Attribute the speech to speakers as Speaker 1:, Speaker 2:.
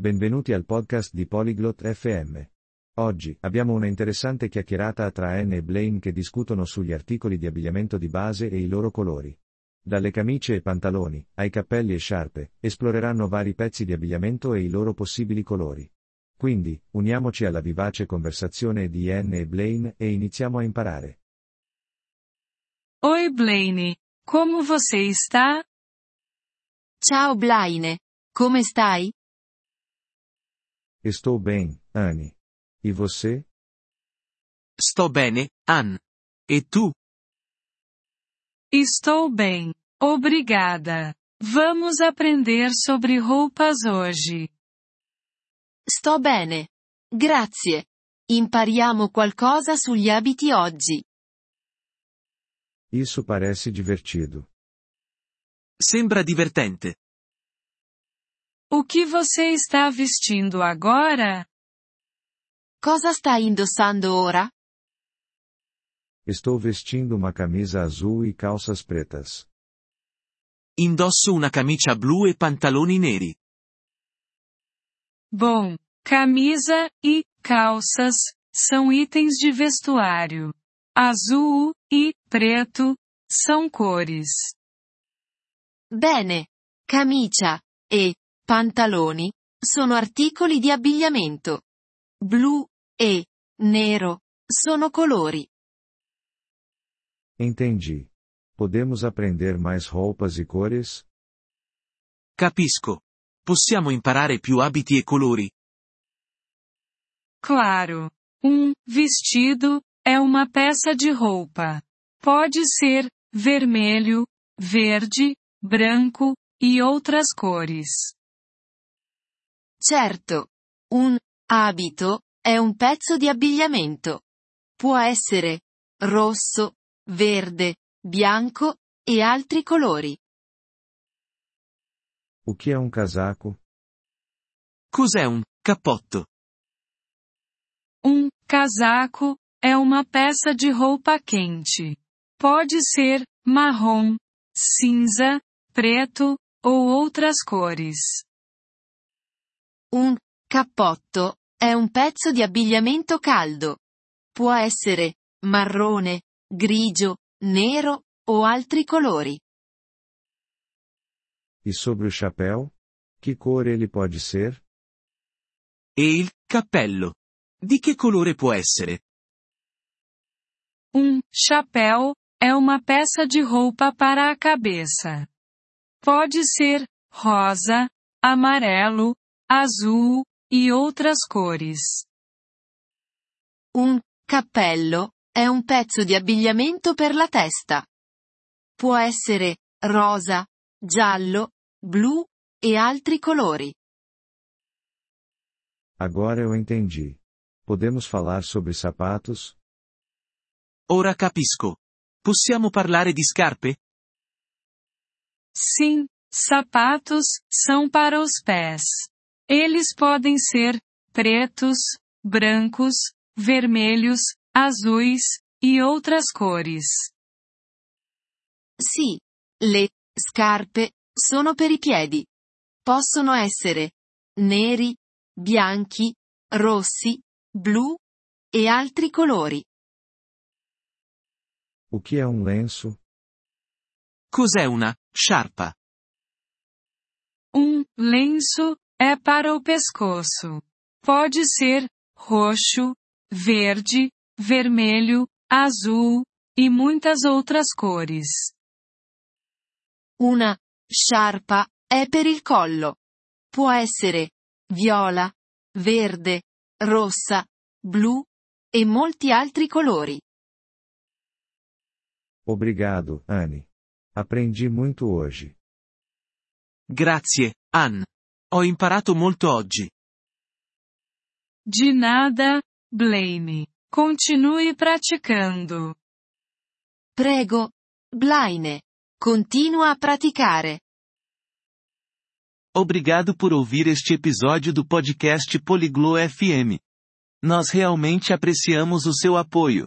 Speaker 1: Benvenuti al podcast di Polyglot FM. Oggi abbiamo una interessante chiacchierata tra Anne e Blaine che discutono sugli articoli di abbigliamento di base e i loro colori. Dalle camicie e pantaloni, ai cappelli e sciarpe, esploreranno vari pezzi di abbigliamento e i loro possibili colori. Quindi, uniamoci alla vivace conversazione di Anne e Blaine e iniziamo a imparare.
Speaker 2: Oi Blaine, como você está?
Speaker 3: Ciao Blaine, come stai?
Speaker 1: Estou bem, Anne. E você?
Speaker 4: Sto bene, Ann. E tu?
Speaker 2: Estou bem, obrigada. Vamos aprender sobre roupas hoje.
Speaker 3: Sto bene. Grazie. Impariamo qualcosa sugli abiti oggi.
Speaker 1: Isso parece divertido.
Speaker 4: Sembra divertente.
Speaker 2: O que você está vestindo agora?
Speaker 3: Cosa stai indossando ora?
Speaker 1: Estou vestindo uma camisa azul e calças pretas.
Speaker 4: Indosso una camicia blu e pantaloni neri.
Speaker 2: Bom, camisa e calças são itens de vestuário. Azul e preto são cores.
Speaker 3: Bene. Camicia e pantaloni sono articoli di abbigliamento. Blu e nero sono colori.
Speaker 1: Entendi. Podemos aprender mais roupas e cores?
Speaker 4: Capisco. Possiamo imparare più abiti e colori?
Speaker 2: Claro. Um vestido é uma peça de roupa. Pode ser vermelho, verde, branco e outras cores.
Speaker 3: Certo. Un abito è un pezzo di abbigliamento. Può essere rosso, verde, bianco e altri colori.
Speaker 1: O que é um casaco?
Speaker 4: Cos'è un cappotto?
Speaker 2: Um casaco é uma peça de roupa quente. Pode ser marrom, cinza, preto ou outras cores.
Speaker 3: Un cappotto è un pezzo di abbigliamento caldo. Può essere marrone, grigio, nero o altri colori.
Speaker 1: E sobre o chapéu? Que cor ele pode ser?
Speaker 4: E il cappello? Di che colore può essere?
Speaker 2: Um chapéu é uma peça de roupa para a cabeça. Pode ser rosa, amarelo, azul e outras cores.
Speaker 3: Un cappello è un pezzo di abbigliamento per la testa. Può essere rosa, giallo, blu e altri colori.
Speaker 1: Agora eu entendi. Podemos falar sobre sapatos?
Speaker 4: Ora capisco. Possiamo parlare di scarpe?
Speaker 2: Sim, sapatos são para os pés. Eles podem ser pretos, brancos, vermelhos, azuis e outras cores.
Speaker 3: Sì, le scarpe sono per i piedi. Possono essere neri, bianchi, rossi, blu e altri colori.
Speaker 1: O que é um lenço?
Speaker 4: Cos'è una sciarpa?
Speaker 2: Um lenço é para o pescoço. Pode ser roxo, verde, vermelho, azul e muitas outras cores.
Speaker 3: Una sciarpa è per il collo. Può essere viola, verde, rossa, blu e molti altri colori.
Speaker 1: Obrigado, Anne. Aprendi muito hoje.
Speaker 4: Grazie, Ann. Ho imparato molto oggi.
Speaker 2: De nada, Blaine. Continue praticando.
Speaker 3: Prego, Blaine. Continua a praticare.
Speaker 4: Obrigado por ouvir este episódio do podcast Poliglo FM. Nós realmente apreciamos o seu apoio.